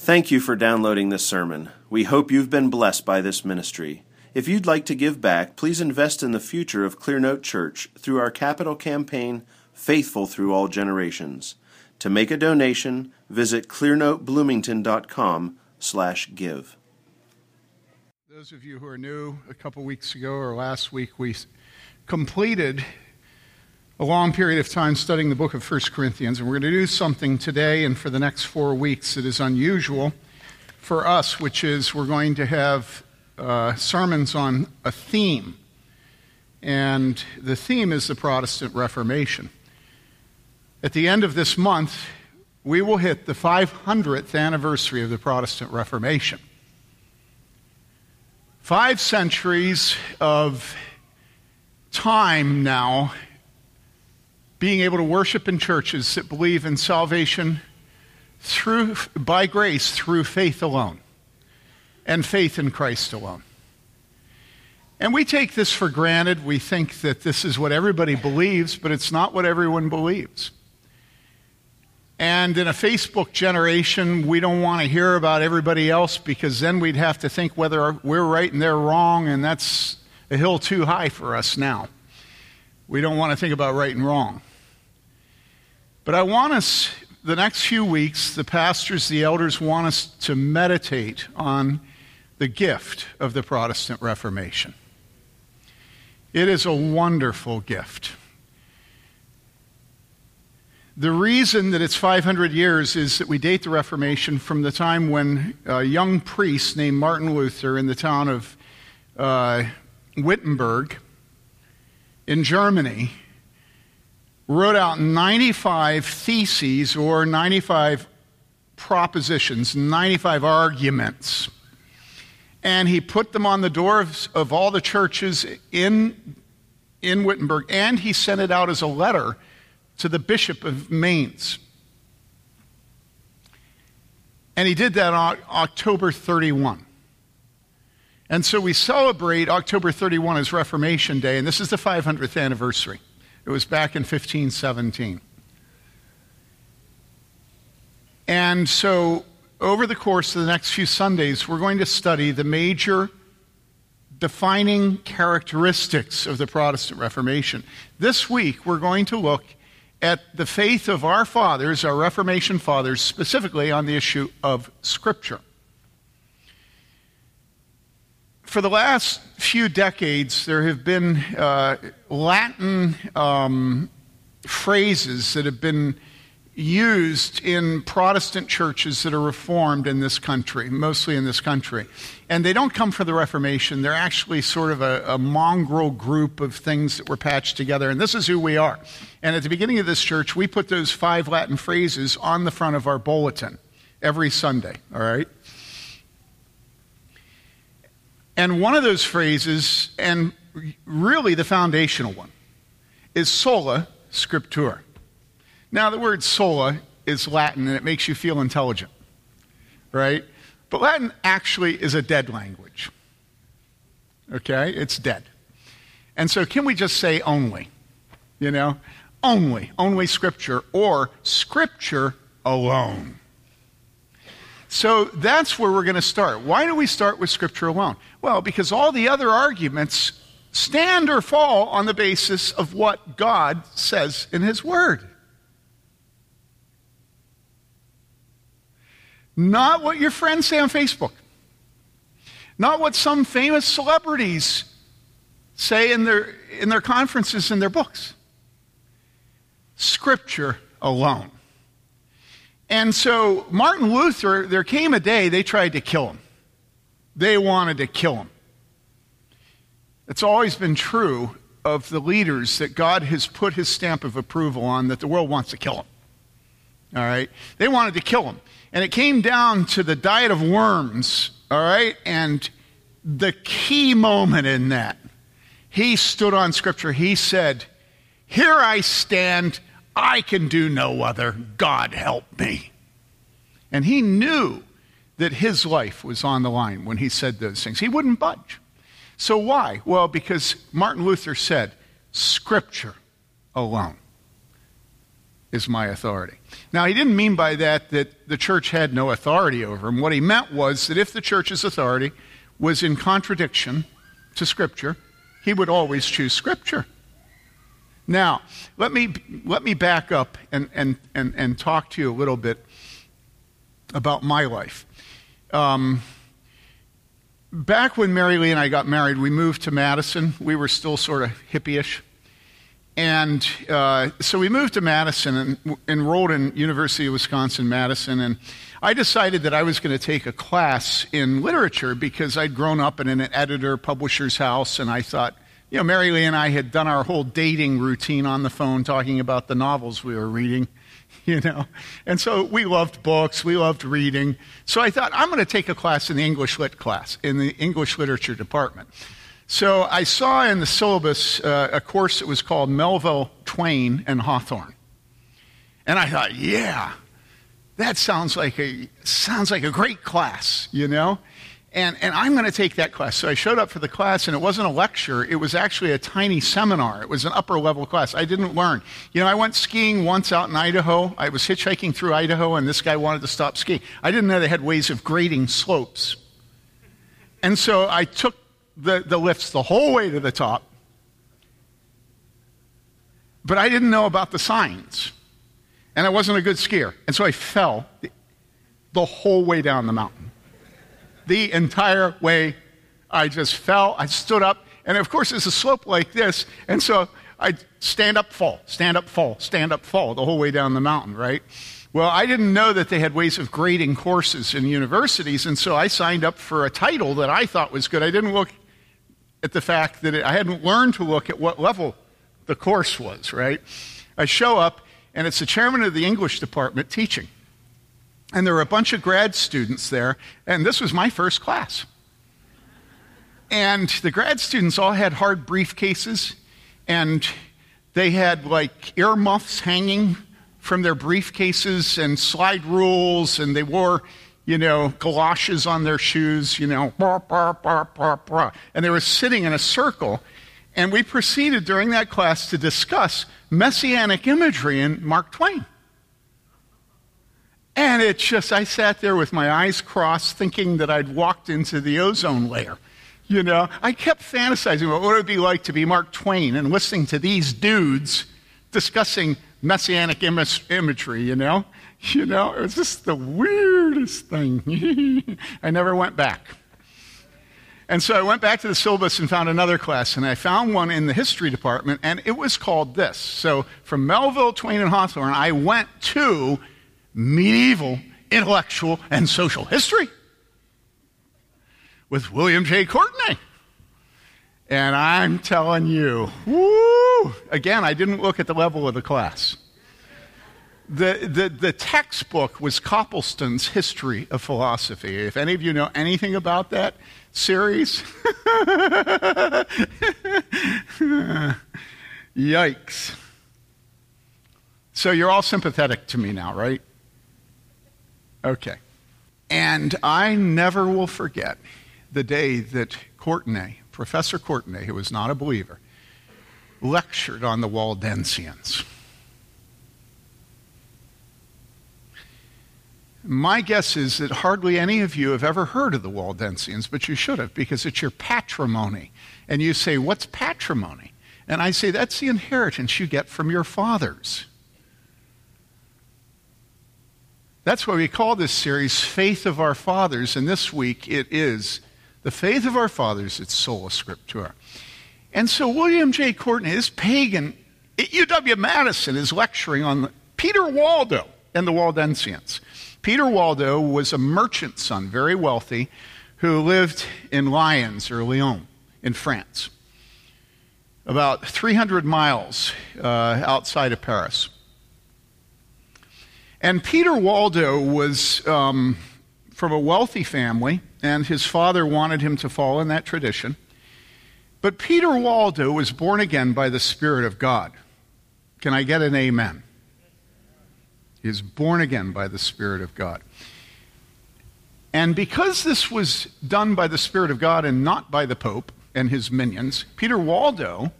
Thank you for downloading this sermon. We hope you've been blessed by this ministry. If you'd like to give back, please invest in the future of Clearnote Church through our capital campaign, Faithful Through All Generations. To make a donation, visit clearnotebloomington.com slash give. Those of you who are new, a couple weeks ago or last week, we completed a long period of time studying the book of 1 Corinthians, and we're going to do something today and for the next four weeks that is unusual for us, which is we're going to have uh, sermons on a theme. And the theme is the Protestant Reformation. At the end of this month, we will hit the 500th anniversary of the Protestant Reformation. Five centuries of time now being able to worship in churches that believe in salvation through, by grace through faith alone and faith in Christ alone. And we take this for granted. We think that this is what everybody believes, but it's not what everyone believes. And in a Facebook generation, we don't want to hear about everybody else because then we'd have to think whether we're right and they're wrong, and that's a hill too high for us now. We don't want to think about right and wrong. But I want us, the next few weeks, the pastors, the elders want us to meditate on the gift of the Protestant Reformation. It is a wonderful gift. The reason that it's 500 years is that we date the Reformation from the time when a young priest named Martin Luther in the town of uh, Wittenberg in Germany wrote out 95 theses or 95 propositions, 95 arguments. And he put them on the doors of all the churches in, in Wittenberg, and he sent it out as a letter to the Bishop of Mainz. And he did that on October 31. And so we celebrate October 31 as Reformation Day, and this is the 500th anniversary. It was back in 1517. And so, over the course of the next few Sundays, we're going to study the major defining characteristics of the Protestant Reformation. This week, we're going to look at the faith of our fathers, our Reformation fathers, specifically on the issue of Scripture for the last few decades, there have been uh, Latin um, phrases that have been used in Protestant churches that are reformed in this country, mostly in this country. And they don't come from the Reformation. They're actually sort of a, a mongrel group of things that were patched together. And this is who we are. And at the beginning of this church, we put those five Latin phrases on the front of our bulletin every Sunday, all right? And one of those phrases, and really the foundational one, is sola scriptura. Now, the word sola is Latin and it makes you feel intelligent, right? But Latin actually is a dead language. Okay? It's dead. And so, can we just say only? You know? Only. Only scripture or scripture alone. So that's where we're going to start. Why do we start with Scripture alone? Well, because all the other arguments stand or fall on the basis of what God says in His Word. Not what your friends say on Facebook. Not what some famous celebrities say in their, in their conferences and their books. Scripture alone. And so, Martin Luther, there came a day they tried to kill him. They wanted to kill him. It's always been true of the leaders that God has put his stamp of approval on that the world wants to kill him. All right? They wanted to kill him. And it came down to the diet of worms, all right? And the key moment in that, he stood on Scripture. He said, Here I stand I can do no other. God help me. And he knew that his life was on the line when he said those things. He wouldn't budge. So why? Well, because Martin Luther said, Scripture alone. is my authority. Now, he didn't mean by that that the church had no authority over him. What he meant was that if the church's authority was in contradiction to Scripture, he would always choose Scripture. Now, let me, let me back up and, and, and, and talk to you a little bit about my life. Um, back when Mary Lee and I got married, we moved to Madison. We were still sort of hippie-ish. And uh, so we moved to Madison and enrolled in University of Wisconsin-Madison. And I decided that I was going to take a class in literature because I'd grown up in an editor publisher's house, and I thought, you know, Mary Lee and I had done our whole dating routine on the phone, talking about the novels we were reading, you know. And so we loved books, we loved reading. So I thought, I'm going to take a class in the English Lit class, in the English Literature department. So I saw in the syllabus uh, a course that was called Melville, Twain, and Hawthorne. And I thought, yeah, that sounds like a sounds like a great class, you know? And, and I'm going to take that class. So I showed up for the class, and it wasn't a lecture. It was actually a tiny seminar. It was an upper level class. I didn't learn. You know, I went skiing once out in Idaho. I was hitchhiking through Idaho, and this guy wanted to stop skiing. I didn't know they had ways of grading slopes. And so I took the, the lifts the whole way to the top, but I didn't know about the signs and I wasn't a good skier. And so I fell the whole way down the mountain. The entire way, I just fell. I stood up, and of course, there's a slope like this, and so I stand up, fall, stand up, fall, stand up, fall the whole way down the mountain, right? Well, I didn't know that they had ways of grading courses in universities, and so I signed up for a title that I thought was good. I didn't look at the fact that it, I hadn't learned to look at what level the course was, right? I show up, and it's the chairman of the English department teaching. And there were a bunch of grad students there, and this was my first class. And the grad students all had hard briefcases, and they had like earmuffs hanging from their briefcases and slide rules, and they wore, you know, galoshes on their shoes, you know, and they were sitting in a circle. And we proceeded during that class to discuss messianic imagery in Mark Twain. And it just, I sat there with my eyes crossed, thinking that I'd walked into the ozone layer. You know, I kept fantasizing about what it would be like to be Mark Twain and listening to these dudes discussing messianic Im- imagery, you know? You know, it was just the weirdest thing. I never went back. And so I went back to the syllabus and found another class, and I found one in the history department, and it was called this. So from Melville, Twain, and Hawthorne, I went to medieval intellectual and social history with William J. Courtenay. And I'm telling you, woo! Again, I didn't look at the level of the class. The, the, the textbook was Copleston's History of Philosophy. If any of you know anything about that, series. Yikes. So you're all sympathetic to me now, right? Okay. And I never will forget the day that Courtenay, Professor Courtenay, who was not a believer, lectured on the Waldensians. My guess is that hardly any of you have ever heard of the Waldensians, but you should have because it's your patrimony. And you say, What's patrimony? And I say, That's the inheritance you get from your fathers. That's why we call this series Faith of Our Fathers, and this week it is the faith of our fathers, it's sola scriptura. And so William J. Courtenay, this pagan at UW Madison, is lecturing on Peter Waldo and the Waldensians. Peter Waldo was a merchant son, very wealthy, who lived in Lyons or Lyon in France, about 300 miles uh, outside of Paris. And Peter Waldo was um, from a wealthy family, and his father wanted him to follow in that tradition. But Peter Waldo was born again by the Spirit of God. Can I get an amen? He is born again by the Spirit of God. And because this was done by the Spirit of God and not by the Pope and his minions, Peter Waldo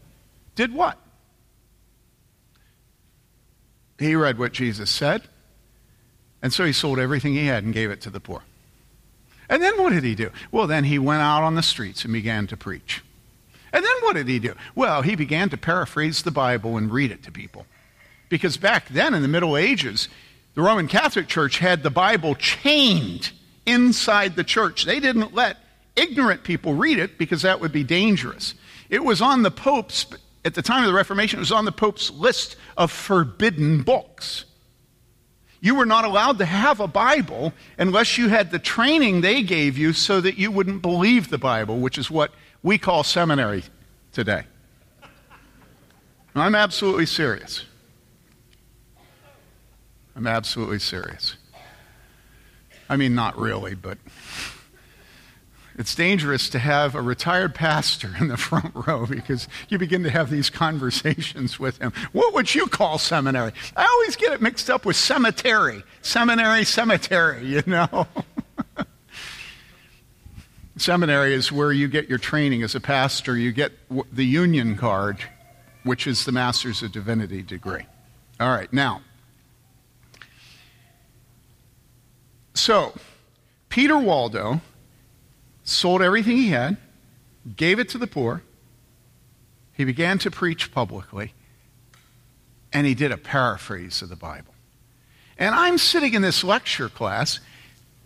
did what? he read what Jesus said, and so he sold everything he had and gave it to the poor. And then what did he do? Well, then he went out on the streets and began to preach. And then what did he do? Well, he began to paraphrase the Bible and read it to people. Because back then in the Middle Ages, the Roman Catholic Church had the Bible chained inside the church. They didn't let ignorant people read it because that would be dangerous. It was on the Pope's, at the time of the Reformation, it was on the Pope's list of forbidden books. You were not allowed to have a Bible unless you had the training they gave you so that you wouldn't believe the Bible, which is what we call seminary today. I'm absolutely serious. I'm absolutely serious. I mean, not really, but it's dangerous to have a retired pastor in the front row because you begin to have these conversations with him. What would you call seminary? I always get it mixed up with cemetery. Seminary, cemetery, you know? seminary is where you get your training as a pastor. You get the union card, which is the Master's of Divinity degree. All right, now. So, Peter Waldo sold everything he had, gave it to the poor. He began to preach publicly, and he did a paraphrase of the Bible. And I'm sitting in this lecture class.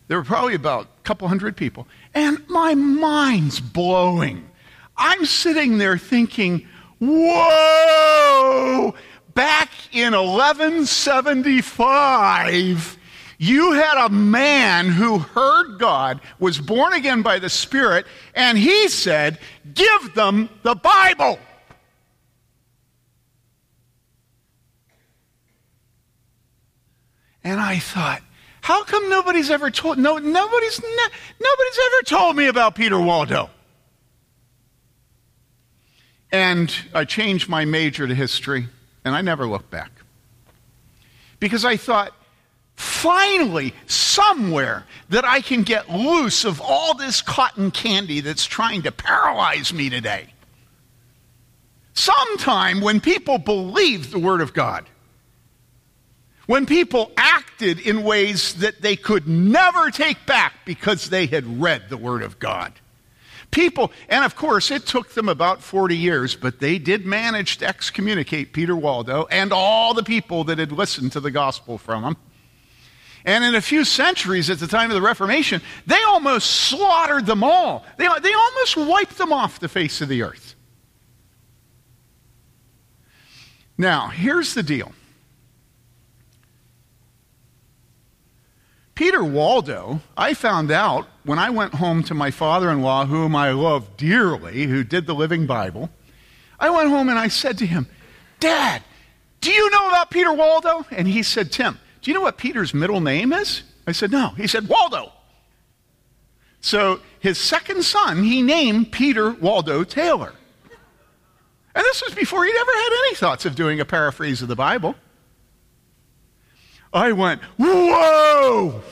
There were probably about a couple hundred people, and my mind's blowing. I'm sitting there thinking, whoa, back in 1175, you had a man who heard God, was born again by the Spirit, and he said, Give them the Bible. And I thought, how come nobody's ever told no nobody's nobody's ever told me about Peter Waldo? And I changed my major to history, and I never looked back. Because I thought finally somewhere that I can get loose of all this cotton candy that's trying to paralyze me today. Sometime when people believed the Word of God, when people acted in ways that they could never take back because they had read the Word of God. People, and of course, it took them about 40 years, but they did manage to excommunicate Peter Waldo and all the people that had listened to the gospel from him. And in a few centuries at the time of the Reformation, they almost slaughtered them all. They, they almost wiped them off the face of the earth. Now, here's the deal Peter Waldo, I found out when I went home to my father in law, whom I love dearly, who did the Living Bible. I went home and I said to him, Dad, do you know about Peter Waldo? And he said, Tim, do you know what Peter's middle name is? I said, No. He said, Waldo. So his second son, he named Peter Waldo Taylor. And this was before he'd ever had any thoughts of doing a paraphrase of the Bible. I went, Whoa!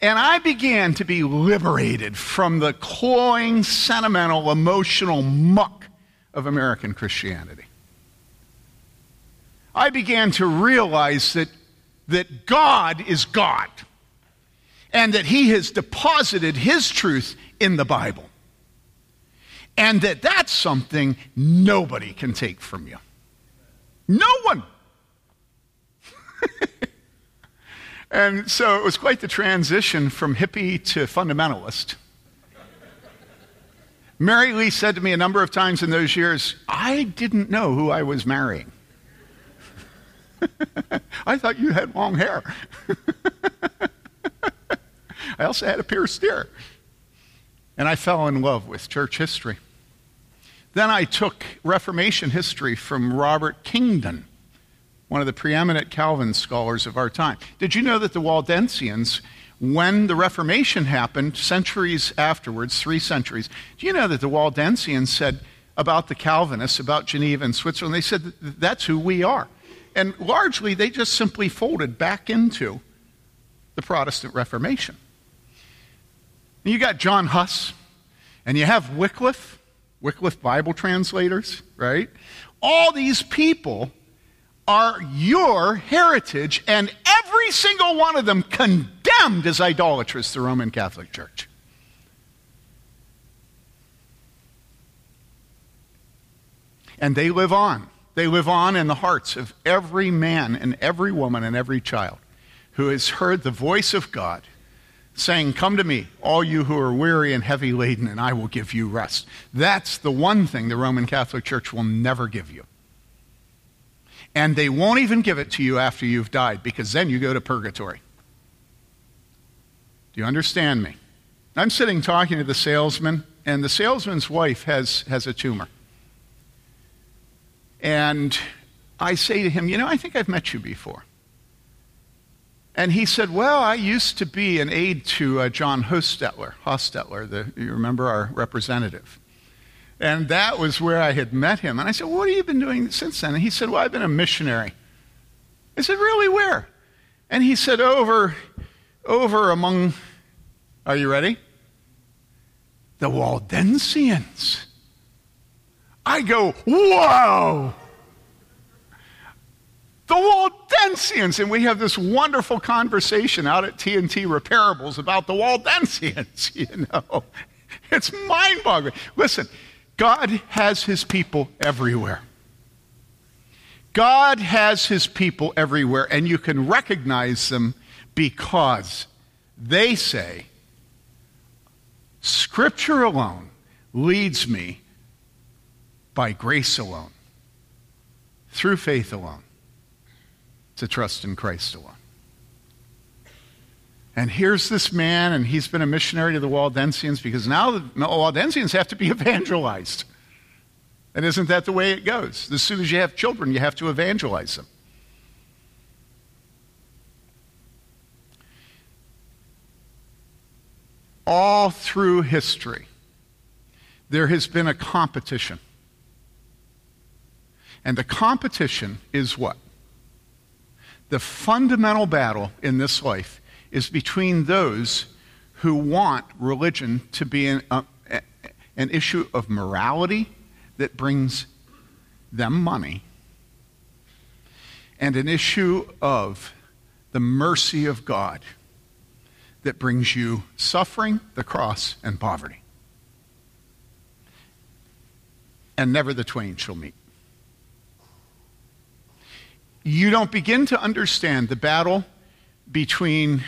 And I began to be liberated from the cloying, sentimental, emotional muck of American Christianity. I began to realize that, that God is God and that He has deposited His truth in the Bible. And that that's something nobody can take from you. No one. and so it was quite the transition from hippie to fundamentalist. Mary Lee said to me a number of times in those years, I didn't know who I was marrying. I thought you had long hair. I also had a pierced ear. And I fell in love with church history. Then I took Reformation history from Robert Kingdon, one of the preeminent Calvin scholars of our time. Did you know that the Waldensians, when the Reformation happened, centuries afterwards, three centuries, do you know that the Waldensians said about the Calvinists, about Geneva and Switzerland, they said that's who we are. And largely, they just simply folded back into the Protestant Reformation. And you got John Huss, and you have Wycliffe, Wycliffe Bible translators, right? All these people are your heritage, and every single one of them condemned as idolatrous the Roman Catholic Church. And they live on. They live on in the hearts of every man and every woman and every child who has heard the voice of God saying, Come to me, all you who are weary and heavy laden, and I will give you rest. That's the one thing the Roman Catholic Church will never give you. And they won't even give it to you after you've died because then you go to purgatory. Do you understand me? I'm sitting talking to the salesman, and the salesman's wife has, has a tumor. And I say to him, You know, I think I've met you before. And he said, Well, I used to be an aide to uh, John Hostettler, Hostettler, the, you remember our representative. And that was where I had met him. And I said, What have you been doing since then? And he said, Well, I've been a missionary. I said, Really, where? And he said, Over, over among, are you ready? The Waldensians. I go, Whoa! The Waldensians. And we have this wonderful conversation out at TNT Repairables about the Waldensians, you know. It's mind boggling. Listen, God has his people everywhere. God has his people everywhere, and you can recognize them because they say, Scripture alone leads me by grace alone, through faith alone, to trust in Christ alone. And here's this man, and he's been a missionary to the Waldensians because now the Waldensians have to be evangelized. And isn't that the way it goes? As soon as you have children, you have to evangelize them. All through history, there has been a competition. And the competition is what? The fundamental battle in this life is between those who want religion to be an, uh, an issue of morality that brings them money and an issue of the mercy of God that brings you suffering, the cross, and poverty. And never the twain shall meet. You don't begin to understand the battle between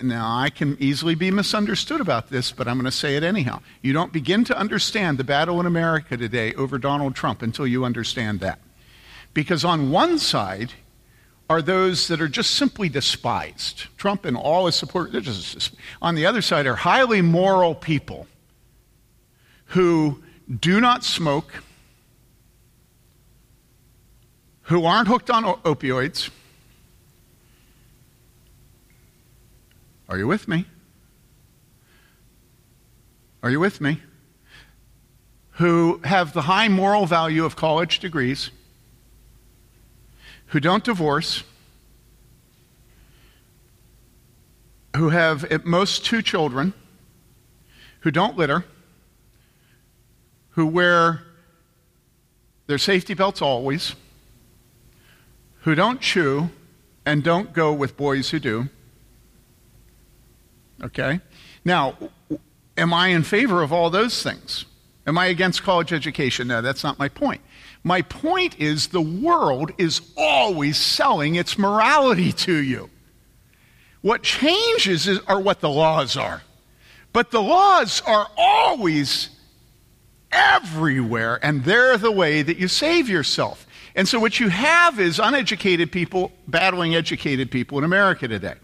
now, I can easily be misunderstood about this, but I'm going to say it anyhow. You don't begin to understand the battle in America today over Donald Trump until you understand that. Because on one side are those that are just simply despised. Trump and all his supporters. On the other side are highly moral people who do not smoke, who aren't hooked on opioids. Are you with me? Are you with me? Who have the high moral value of college degrees, who don't divorce, who have at most two children, who don't litter, who wear their safety belts always, who don't chew and don't go with boys who do Okay? Now, am I in favor of all those things? Am I against college education? No, that's not my point. My point is the world is always selling its morality to you. What changes is, are what the laws are. But the laws are always everywhere, and they're the way that you save yourself. And so, what you have is uneducated people battling educated people in America today.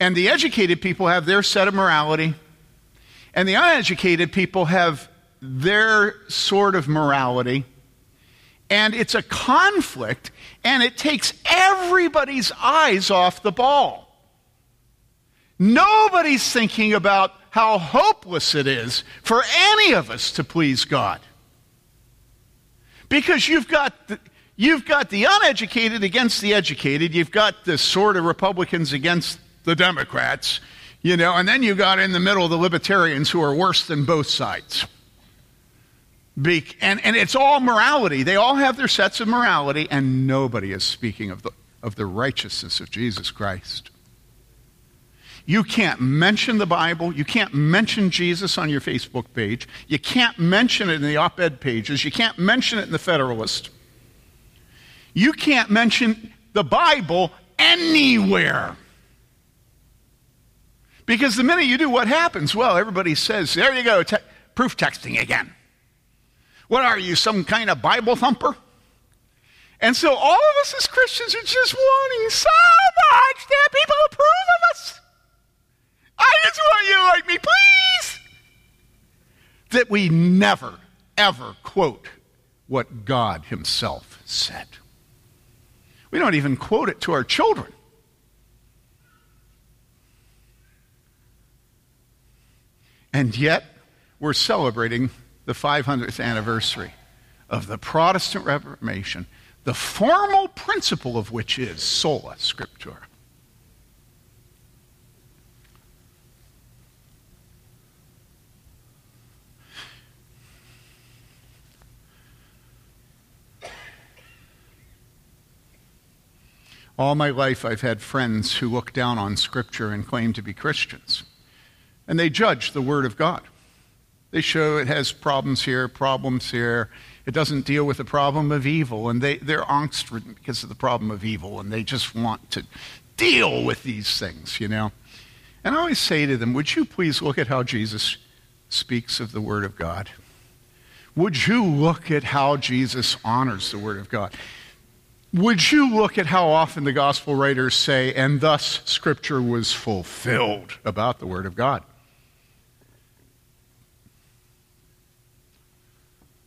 And the educated people have their set of morality, and the uneducated people have their sort of morality. And it's a conflict, and it takes everybody's eyes off the ball. Nobody's thinking about how hopeless it is for any of us to please God. Because you've got the, you've got the uneducated against the educated, you've got the sort of Republicans against the Democrats, you know, and then you got in the middle the libertarians who are worse than both sides. Be- and, and it's all morality. They all have their sets of morality, and nobody is speaking of the, of the righteousness of Jesus Christ. You can't mention the Bible. You can't mention Jesus on your Facebook page. You can't mention it in the op ed pages. You can't mention it in the Federalist. You can't mention the Bible anywhere. Because the minute you do, what happens? Well, everybody says, there you go, te- proof texting again. What are you, some kind of Bible thumper? And so all of us as Christians are just wanting so much that people approve of us. I just want you to like me, please. That we never, ever quote what God Himself said. We don't even quote it to our children. And yet, we're celebrating the 500th anniversary of the Protestant Reformation, the formal principle of which is sola scriptura. All my life, I've had friends who look down on Scripture and claim to be Christians. And they judge the Word of God. They show it has problems here, problems here. It doesn't deal with the problem of evil. And they, they're angst because of the problem of evil. And they just want to deal with these things, you know. And I always say to them, Would you please look at how Jesus speaks of the Word of God? Would you look at how Jesus honors the Word of God? Would you look at how often the gospel writers say, and thus scripture was fulfilled about the Word of God?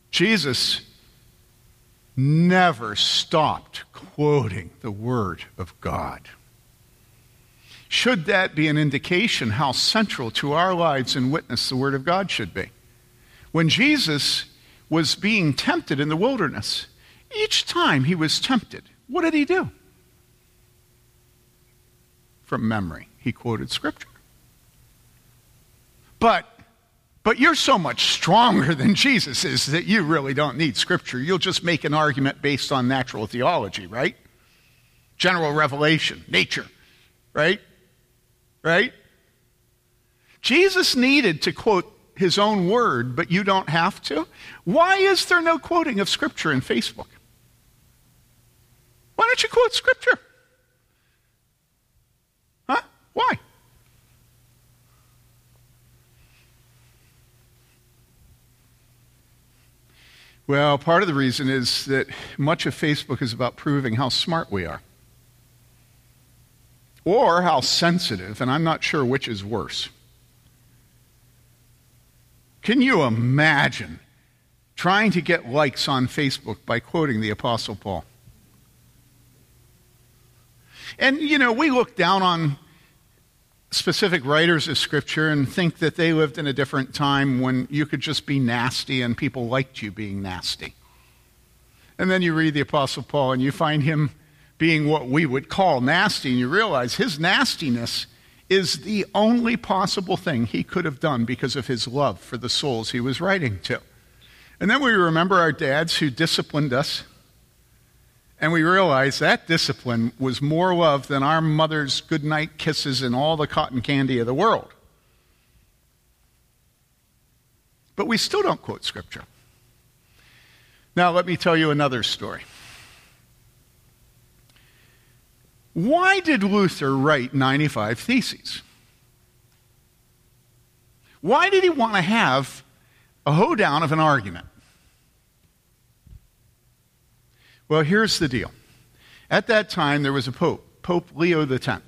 Jesus never stopped quoting the Word of God. Should that be an indication how central to our lives and witness the Word of God should be? When Jesus was being tempted in the wilderness, each time he was tempted, what did he do? From memory, he quoted Scripture. But but you're so much stronger than Jesus is that you really don't need Scripture. You'll just make an argument based on natural theology, right? General revelation, nature, right? Right? Jesus needed to quote his own word, but you don't have to. Why is there no quoting of Scripture in Facebook? Why don't you quote Scripture? Huh? Why? Well, part of the reason is that much of Facebook is about proving how smart we are. Or how sensitive, and I'm not sure which is worse. Can you imagine trying to get likes on Facebook by quoting the Apostle Paul? And, you know, we look down on specific writers of Scripture and think that they lived in a different time when you could just be nasty and people liked you being nasty. And then you read the Apostle Paul and you find him being what we would call nasty, and you realize his nastiness is the only possible thing he could have done because of his love for the souls he was writing to. And then we remember our dads who disciplined us and we realized that discipline was more love than our mother's goodnight kisses and all the cotton candy of the world. But we still don't quote Scripture. Now, let me tell you another story. Why did Luther write 95 Theses? Why did he want to have a hoedown of an argument? Well, here's the deal. At that time, there was a pope, Pope Leo X.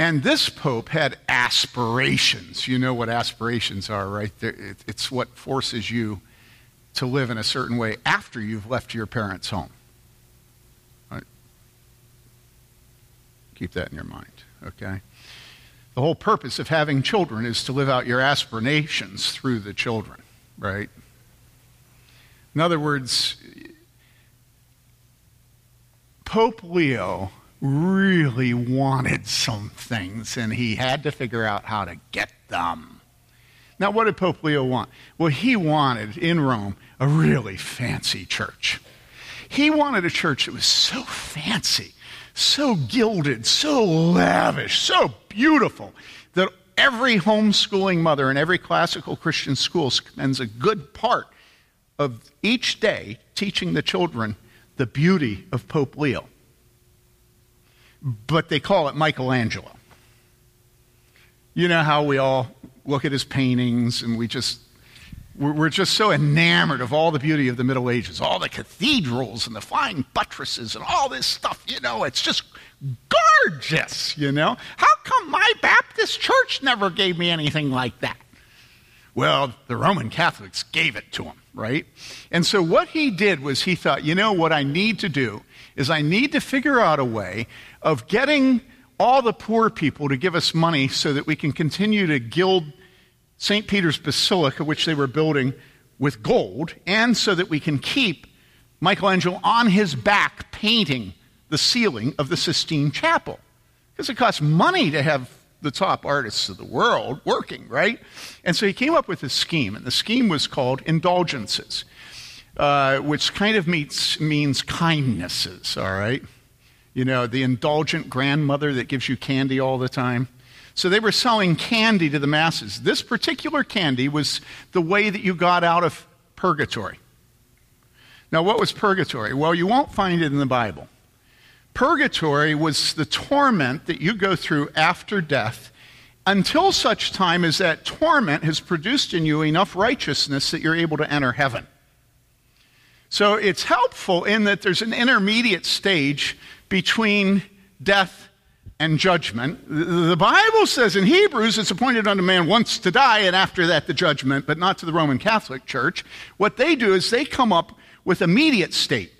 And this pope had aspirations. You know what aspirations are, right? It's what forces you to live in a certain way after you've left your parents' home. Right? Keep that in your mind, okay? The whole purpose of having children is to live out your aspirations through the children, right? In other words, Pope Leo really wanted some things and he had to figure out how to get them. Now, what did Pope Leo want? Well, he wanted in Rome a really fancy church. He wanted a church that was so fancy, so gilded, so lavish, so beautiful that every homeschooling mother in every classical Christian school spends a good part of each day teaching the children the beauty of Pope Leo. But they call it Michelangelo. You know how we all look at his paintings and we just we're just so enamored of all the beauty of the Middle Ages, all the cathedrals and the fine buttresses and all this stuff. You know, it's just gorgeous, you know. How come my Baptist church never gave me anything like that? Well, the Roman Catholics gave it to him, right? And so what he did was he thought, you know, what I need to do is I need to figure out a way of getting all the poor people to give us money so that we can continue to gild St. Peter's Basilica, which they were building with gold, and so that we can keep Michelangelo on his back painting the ceiling of the Sistine Chapel. Because it costs money to have the top artists of the world working, right? And so he came up with a scheme, and the scheme was called indulgences, uh, which kind of meets, means kindnesses, all right? You know, the indulgent grandmother that gives you candy all the time. So they were selling candy to the masses. This particular candy was the way that you got out of purgatory. Now, what was purgatory? Well, you won't find it in the Bible. Purgatory was the torment that you go through after death until such time as that torment has produced in you enough righteousness that you're able to enter heaven. So it's helpful in that there's an intermediate stage between death and judgment. The Bible says in Hebrews it's appointed unto man once to die and after that the judgment, but not to the Roman Catholic Church. What they do is they come up with immediate state.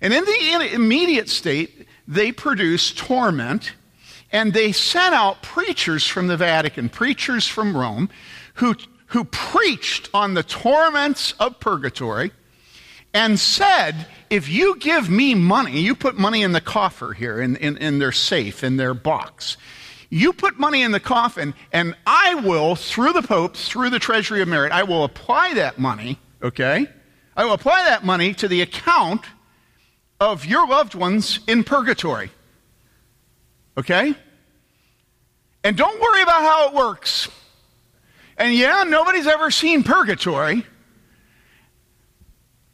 And in the immediate state, they produce torment and they sent out preachers from the Vatican, preachers from Rome, who, who preached on the torments of purgatory and said, If you give me money, you put money in the coffer here, in, in, in, their safe, in their box. You put money in the coffin, and I will, through the Pope, through the Treasury of Merit, I will apply that money, okay? I will apply that money to the account of your loved ones in purgatory. Okay? And don't worry about how it works. And yeah, nobody's ever seen purgatory.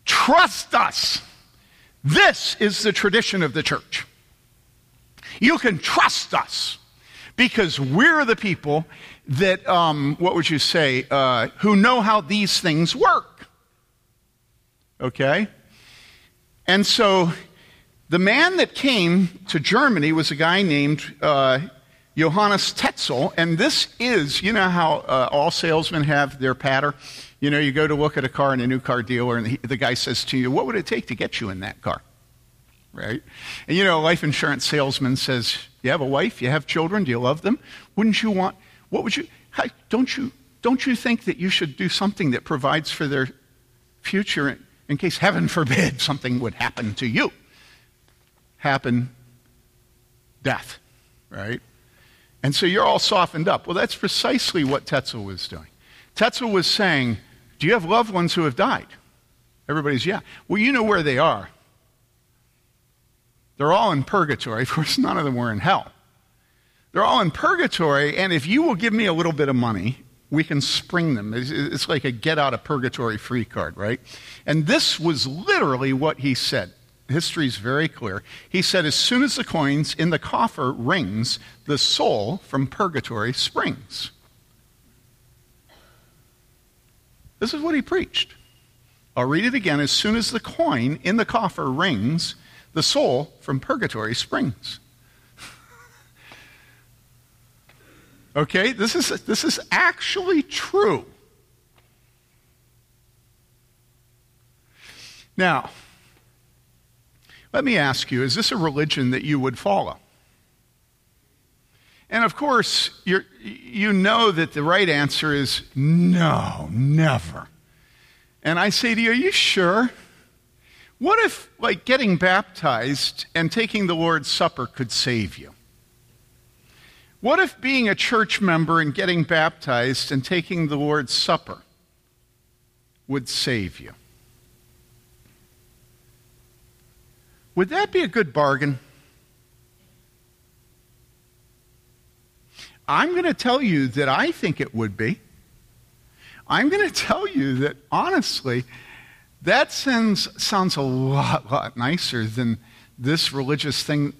Trust us. This is the tradition of the church. You can trust us because we're the people that, um, what would you say, uh, who know how these things work. Okay? And so the man that came to Germany was a guy named uh, Johannes Tetzel, and this is, you know how uh, all salesmen have their patter? You know, you go to look at a car in a new car dealer, and the, the guy says to you, What would it take to get you in that car? Right? And you know, a life insurance salesman says, You have a wife, you have children, do you love them? Wouldn't you want, what would you, don't you, don't you think that you should do something that provides for their future in, case, heaven forbid, something would happen to you? Happen, death, right? And so you're all softened up. Well, that's precisely what Tetzel was doing. Tetzel was saying, Do you have loved ones who have died? Everybody's, yeah. Well, you know where they are. They're all in purgatory. Of course, none of them were in hell. They're all in purgatory, and if you will give me a little bit of money, we can spring them. It's like a get out of purgatory free card, right? And this was literally what he said. History is very clear. He said, as soon as the coins in the coffer rings, the soul from purgatory springs. This is what he preached. I'll read it again. As soon as the coin in the coffer rings, the soul from purgatory springs. Okay, this is, this is actually true. Now, let me ask you is this a religion that you would follow? And of course, you know that the right answer is no, never. And I say to you, are you sure? What if, like, getting baptized and taking the Lord's Supper could save you? What if being a church member and getting baptized and taking the Lord's Supper would save you? Would that be a good bargain? I'm going to tell you that I think it would be. I'm going to tell you that honestly, that sounds, sounds a lot, lot nicer than this religious thing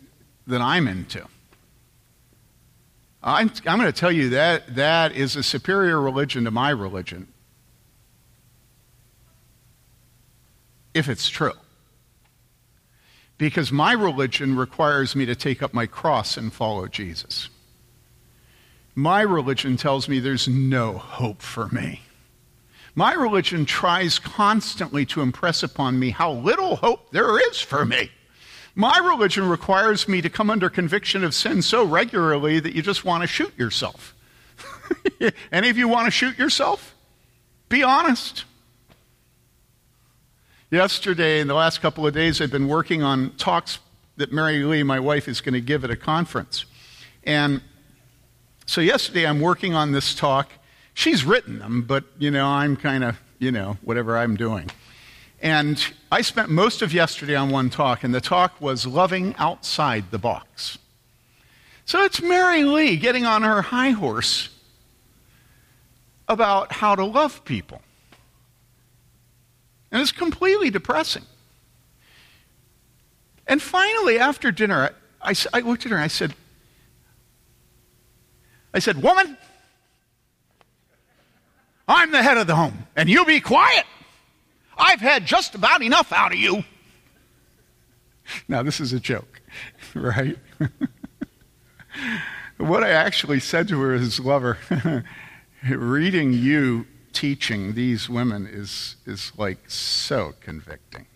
that I'm into. I'm, I'm going to tell you that that is a superior religion to my religion. If it's true. Because my religion requires me to take up my cross and follow Jesus. My religion tells me there's no hope for me. My religion tries constantly to impress upon me how little hope there is for me. My religion requires me to come under conviction of sin so regularly that you just want to shoot yourself. Any of you want to shoot yourself? Be honest. Yesterday, in the last couple of days, I've been working on talks that Mary Lee, my wife, is going to give at a conference. And so yesterday, I'm working on this talk she's written them, but, you know, I'm kind of, you know, whatever I'm doing. And I spent most of yesterday on one talk, and the talk was loving outside the box. So it's Mary Lee getting on her high horse about how to love people. And it's completely depressing. And finally, after dinner, I, I, looked at her and I said, I said, Woman, I'm the head of the home, and you be quiet. I've had just about enough out of you. Now, this is a joke, right? what I actually said to her as lover, reading you teaching these women is, is like so convicting.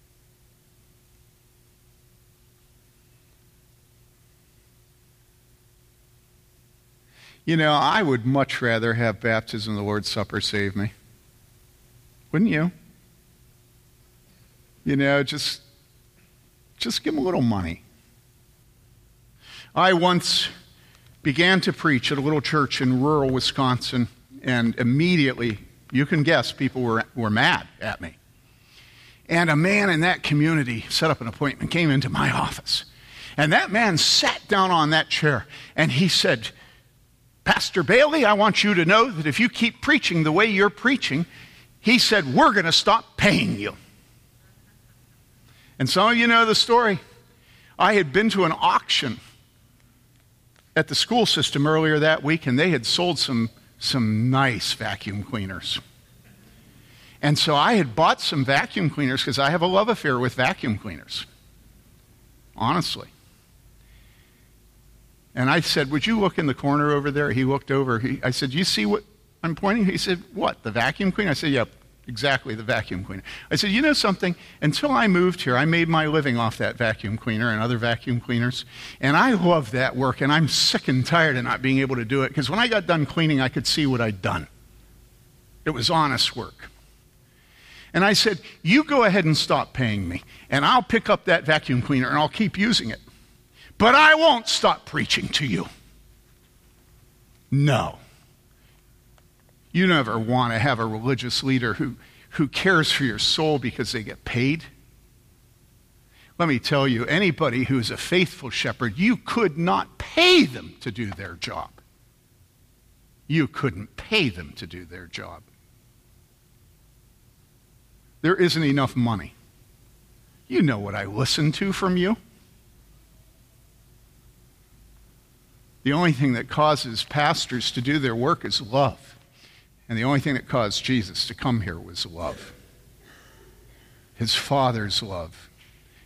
You know, I would much rather have baptism the Lord's Supper save me. Wouldn't you? You know, just, just give them a little money. I once began to preach at a little church in rural Wisconsin, and immediately, you can guess, people were, were mad at me. And a man in that community set up an appointment, came into my office. And that man sat down on that chair and he said, Pastor Bayly, I want you to know that if you keep preaching the way you're preaching, he said, we're going to stop paying you. And some of you know the story. I had been to an auction at the school system earlier that week, and they had sold some, some nice vacuum cleaners. And so I had bought some vacuum cleaners because I have a love affair with vacuum cleaners. Honestly. And I said, Would you look in the corner over there? He looked over. He, I said, You see what I'm pointing? He said, What? The vacuum cleaner? I said, Yep, exactly, the vacuum cleaner. I said, You know something? Until I moved here, I made my living off that vacuum cleaner and other vacuum cleaners. And I love that work, and I'm sick and tired of not being able to do it because when I got done cleaning, I could see what I'd done. It was honest work. And I said, You go ahead and stop paying me, and I'll pick up that vacuum cleaner and I'll keep using it. But I won't stop preaching to you. No. You never want to have a religious leader who, who cares for your soul because they get paid. Let me tell you, anybody who is a faithful shepherd, you could not pay them to do their job. You couldn't pay them to do their job. There isn't enough money. You know what I listen to from you. The only thing that causes pastors to do their work is love. And the only thing that caused Jesus to come here was love. His Father's love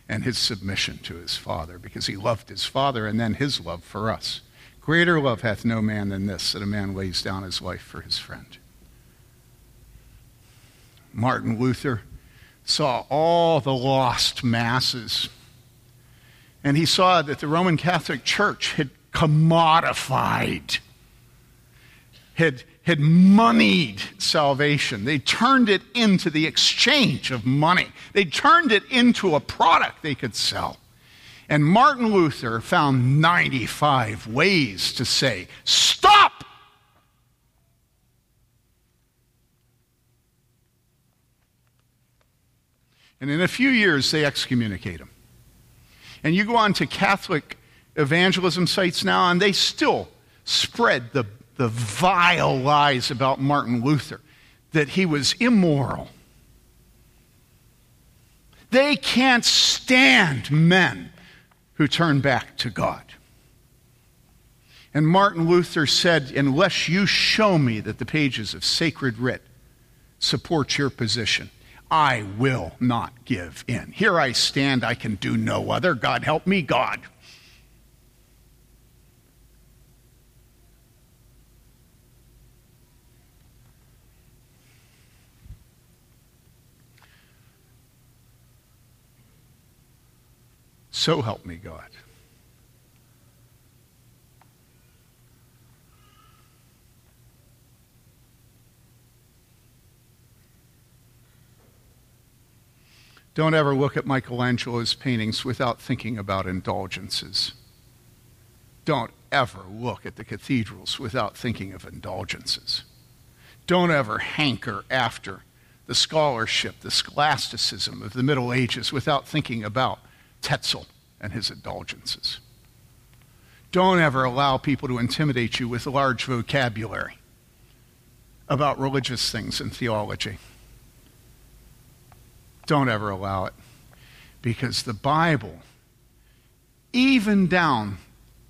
and his submission to his Father because he loved his Father and then his love for us. Greater love hath no man than this, that a man lays down his life for his friend. Martin Luther saw all the lost masses, and he saw that the Roman Catholic Church had commodified, had, had moneyed salvation. They turned it into the exchange of money. They turned it into a product they could sell. And Martin Luther found 95 ways to say, Stop! And in a few years, they excommunicate him. And you go on to Catholic evangelism sites now, and they still spread the, the vile lies about Martin Luther that he was immoral. They can't stand men who turn back to God. And Martin Luther said, Unless you show me that the pages of sacred writ support your position, I will not give in. Here I stand, I can do no other. God help me, God. So help me, God. Don't ever look at Michelangelo's paintings without thinking about indulgences. Don't ever look at the cathedrals without thinking of indulgences. Don't ever hanker after the scholarship, the scholasticism of the Middle Ages without thinking about Tetzel and his indulgences. Don't ever allow people to intimidate you with large vocabulary about religious things and theology. Don't ever allow it. Because the Bible, even down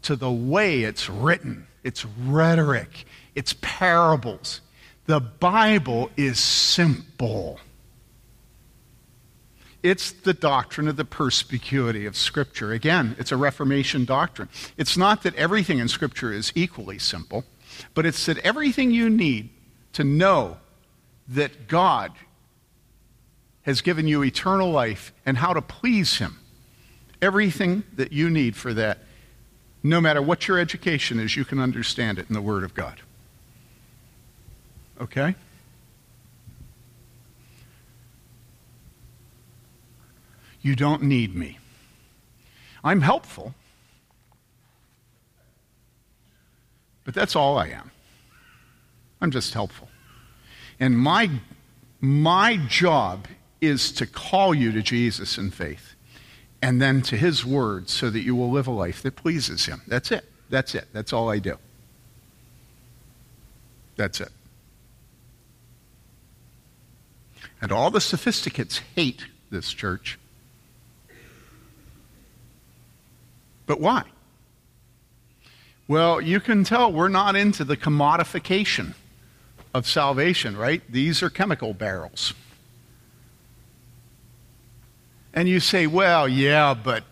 to the way it's written, its rhetoric, its parables, the Bible is simple. It's the doctrine of the perspicuity of Scripture. Again, it's a Reformation doctrine. It's not that everything in Scripture is equally simple, but it's that everything you need to know that God has given you eternal life and how to please Him. Everything that you need for that, no matter what your education is, you can understand it in the Word of God. Okay? You don't need me. I'm helpful, but that's all I am. I'm just helpful. And my, my job is to call you to Jesus in faith and then to his word so that you will live a life that pleases him. That's it. That's it. That's all I do. That's it. And all the sophisticates hate this church. But why? Well, you can tell we're not into the commodification of salvation, right? These are chemical barrels. And you say, well, yeah, but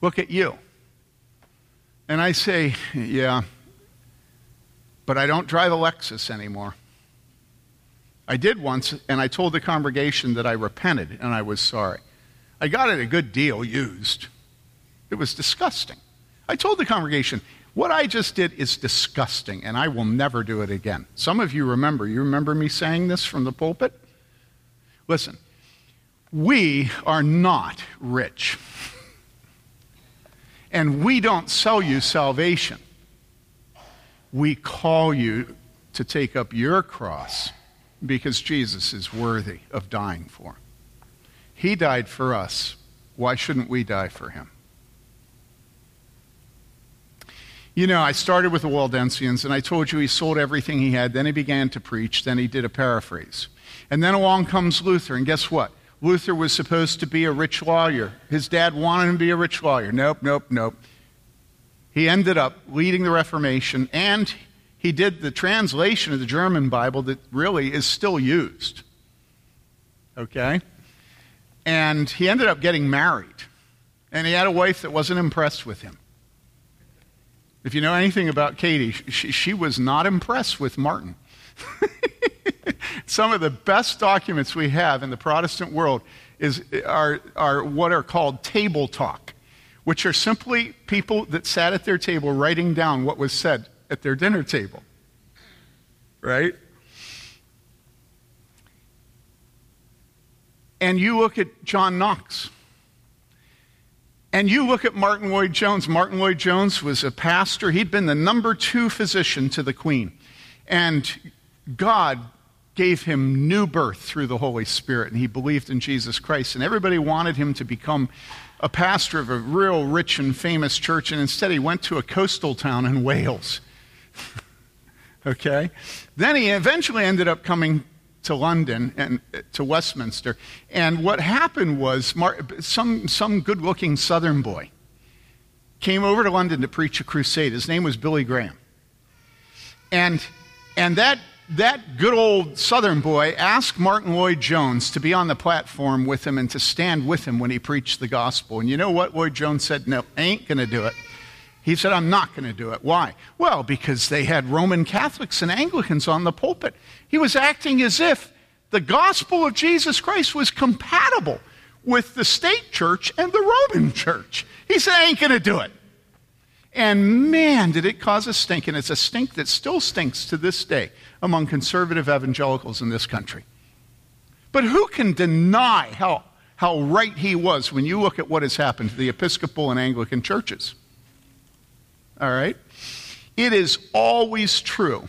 look at you. And I say, yeah, but I don't drive a Lexus anymore. I did once, and I told the congregation that I repented and I was sorry. I got it a good deal used. It was disgusting. I told the congregation, what I just did is disgusting, and I will never do it again. Some of you remember. You remember me saying this from the pulpit? Listen, we are not rich. And we don't sell you salvation. We call you to take up your cross because Jesus is worthy of dying for. He died for us. Why shouldn't we die for him? You know, I started with the Waldensians, and I told you he sold everything he had. Then he began to preach. Then he did a paraphrase. And then along comes Luther, and guess what? Luther was supposed to be a rich lawyer. His dad wanted him to be a rich lawyer. Nope, nope, nope. He ended up leading the Reformation, and he did the translation of the German Bible that really is still used. Okay? And he ended up getting married. And he had a wife that wasn't impressed with him. If you know anything about Katie, she, she was not impressed with Martin. Some of the best documents we have in the Protestant world is, are, are what are called table talk, which are simply people that sat at their table writing down what was said at their dinner table. Right? And you look at John Knox. And you look at Martyn Lloyd-Jones. Martin Lloyd Jones was a pastor. He'd been the number two physician to the Queen. And God gave him new birth through the Holy Spirit, and he believed in Jesus Christ. And everybody wanted him to become a pastor of a real rich and famous church, and instead he went to a coastal town in Wales. okay? Then he eventually ended up coming to London and uh, to Westminster. And what happened was some, some good looking southern boy came over to London to preach a crusade. His name was Billy Graham. And, and that, that good old southern boy asked Martyn Lloyd-Jones to be on the platform with him and to stand with him when he preached the gospel. And you know what? Lloyd Jones said, No, I ain't going to do it. He said, I'm not going to do it. Why? Well, because they had Roman Catholics and Anglicans on the pulpit. He was acting as if the gospel of Jesus Christ was compatible with the state church and the Roman church. He said, I ain't going to do it. And man, did it cause a stink. And it's a stink that still stinks to this day among conservative evangelicals in this country. But who can deny how, how right he was when you look at what has happened to the Episcopal and Anglican churches? All right? It is always true.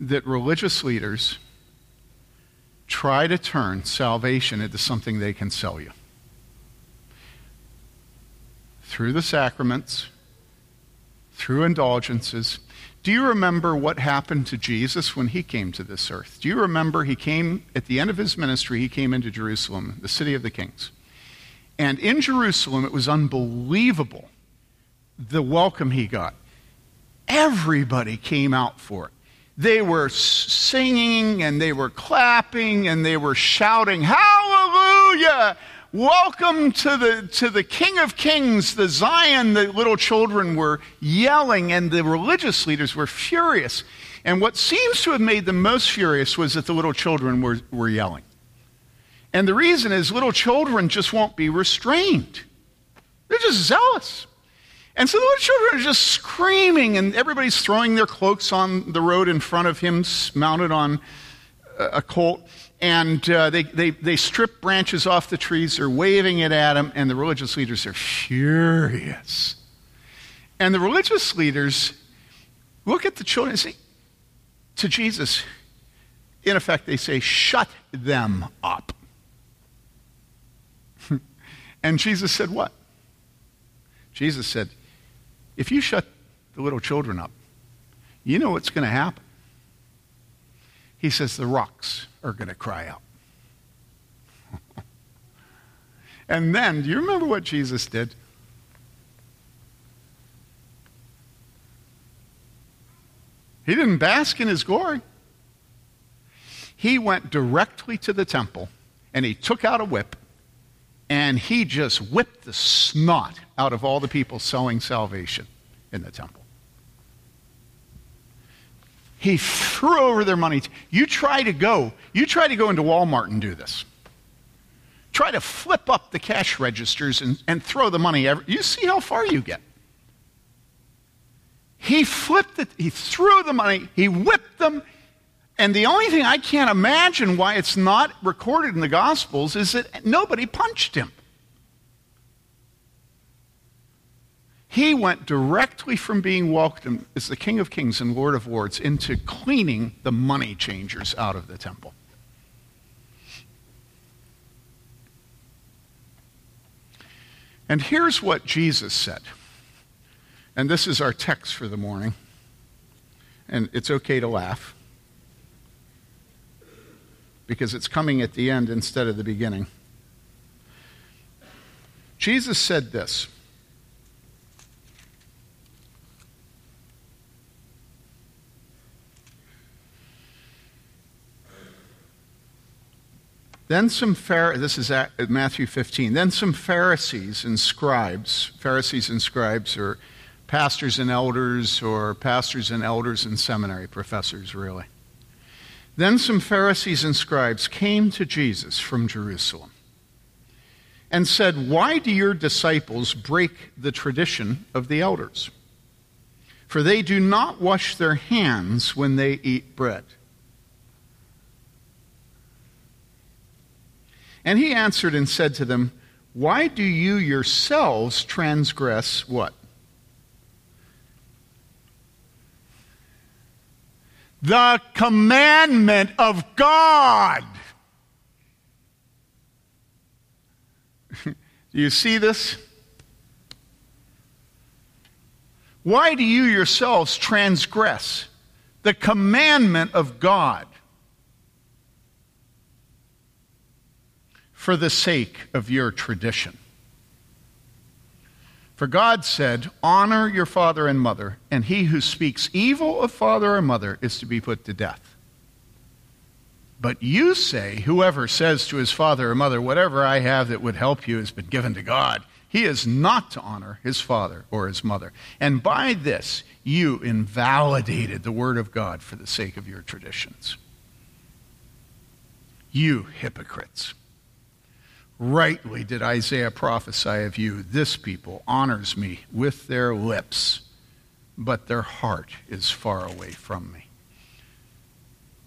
That religious leaders try to turn salvation into something they can sell you. Through the sacraments, through indulgences. Do you remember what happened to Jesus when he came to this earth? Do you remember he came, at the end of his ministry, he came into Jerusalem, the city of the kings. And in Jerusalem, it was unbelievable the welcome he got. Everybody came out for it. They were singing and they were clapping and they were shouting, Hallelujah! Welcome to the, to the King of Kings, the Zion. The little children were yelling, and the religious leaders were furious. And what seems to have made them most furious was that the little children were, were yelling. And the reason is little children just won't be restrained. They're just zealous. And so the little children are just screaming, and everybody's throwing their cloaks on the road in front of him, mounted on a colt. And uh, they, they, they strip branches off the trees, they're waving it at him, and the religious leaders are furious. And the religious leaders look at the children and say to Jesus, in effect, they say, Shut them up. And Jesus said, What? Jesus said, If you shut the little children up, you know what's going to happen. He says, The rocks are going to cry out. and then, do you remember what Jesus did? He didn't bask in his glory. He went directly to the temple and he took out a whip and he just whipped the snot out of all the people selling salvation in the temple. He threw over their money. You try to go, you try to go into Walmart and do this. Try to flip up the cash registers and, and throw the money. Every, you see how far you get. He flipped it, he threw the money, he whipped them, and the only thing I can't imagine why it's not recorded in the Gospels is that nobody punched him. He went directly from being welcomed as the King of Kings and Lord of Lords into cleaning the money changers out of the temple. And here's what Jesus said. And this is our text for the morning. And it's okay to laugh because it's coming at the end instead of the beginning. Jesus said this. Then some Pharisees, this is at Matthew 15. Then some Pharisees and scribes, Pharisees and scribes are pastors and elders, or pastors and elders and seminary professors, really. Then some Pharisees and scribes came to Jesus from Jerusalem and said, Why do your disciples break the tradition of the elders? For they do not wash their hands when they eat bread. And he answered and said to them, Why do you yourselves transgress what? The commandment of God. do you see this? Why do you yourselves transgress the commandment of God for the sake of your tradition? For God said, Honor your father and mother, and he who speaks evil of father or mother is to be put to death. But you say, Whoever says to his father or mother, Whatever I have that would help you has been given to God, he is not to honor his father or his mother. And by this, you invalidated the word of God for the sake of your traditions. You hypocrites. Rightly did Isaiah prophesy of you, this people honors me with their lips, but their heart is far away from me.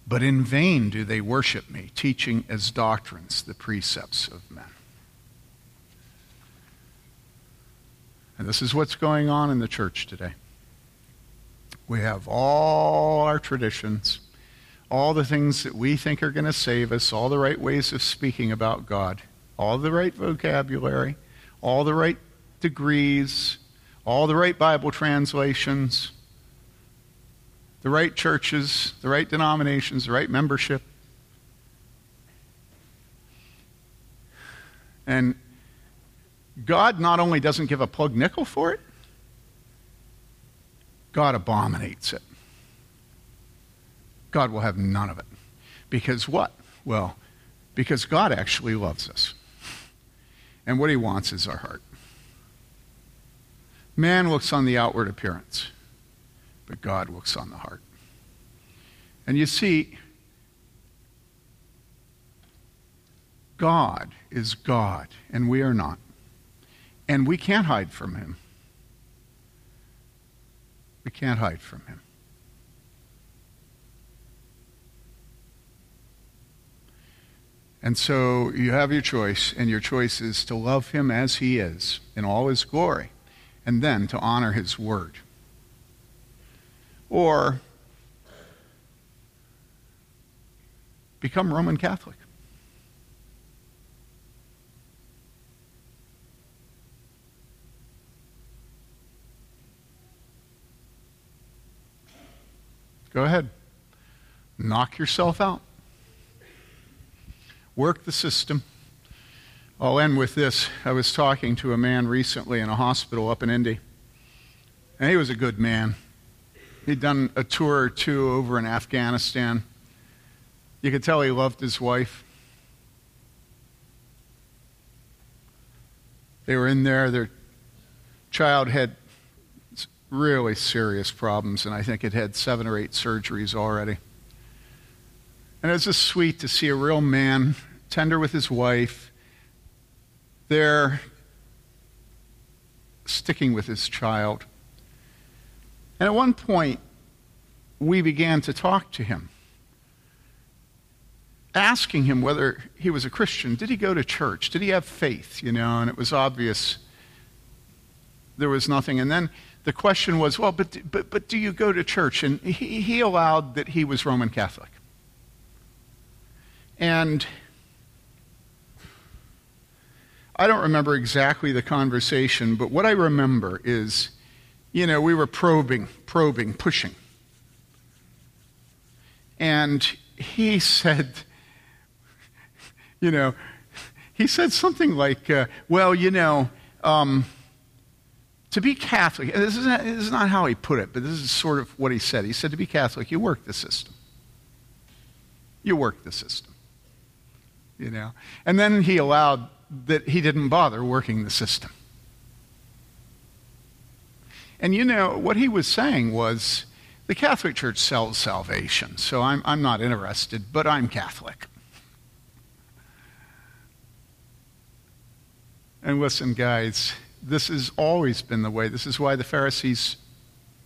But in vain do they worship me, teaching as doctrines the precepts of men. And this is what's going on in the church today. We have all our traditions, all the things that we think are going to save us, all the right ways of speaking about God all the right vocabulary, all the right degrees, all the right Bible translations, the right churches, the right denominations, the right membership. And God not only doesn't give a plug nickel for it, God abominates it. God will have none of it. Because what? Well, because God actually loves us. And what he wants is our heart. Man looks on the outward appearance, but God looks on the heart. And you see, God is God, and we are not. And we can't hide from him. We can't hide from him. And so you have your choice, and your choice is to love him as he is in all his glory, and then to honor his word. Or become Roman Catholic. Go ahead. Knock yourself out. Work the system. I'll end with this. I was talking to a man recently in a hospital up in Indy, and he was a good man. He'd done a tour or two over in Afghanistan. You could tell he loved his wife. They were in there. Their child had really serious problems, and I think it had seven or eight surgeries already. And it's just sweet to see a real man, tender with his wife, there sticking with his child. And at one point, we began to talk to him, asking him whether he was a Christian. Did he go to church? Did he have faith? You know, and it was obvious there was nothing. And then the question was, well, but, but, but do you go to church? And he, he allowed that he was Roman Catholic. And I don't remember exactly the conversation, but what I remember is, you know, we were probing, probing, pushing. And he said, you know, he said something like, uh, well, you know, um, to be Catholic, this is, not, this is not how he put it, but this is sort of what he said. He said, to be Catholic, you work the system. You work the system you know. And then he allowed that he didn't bother working the system. And you know, what he was saying was the Catholic Church sells salvation, so I'm, I'm not interested, but I'm Catholic. And listen, guys, this has always been the way. This is why the Pharisees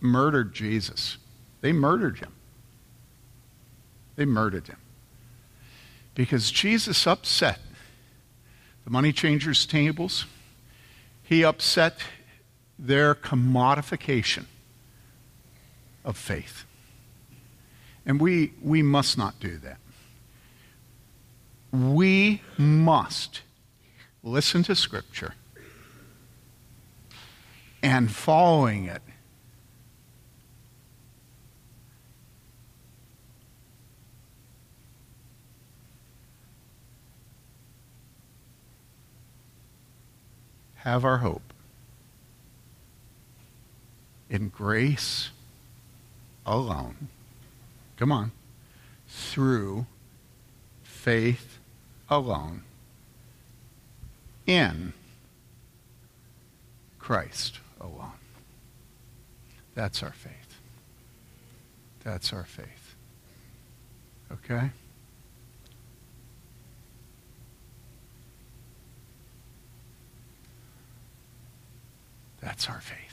murdered Jesus. They murdered him. They murdered him because Jesus upset the money changers' tables. He upset their commodification of faith. And we, we must not do that. We must listen to Scripture and following it have our hope in grace alone. Come on. Through faith alone in Christ alone. That's our faith. That's our faith. Okay? That's our faith.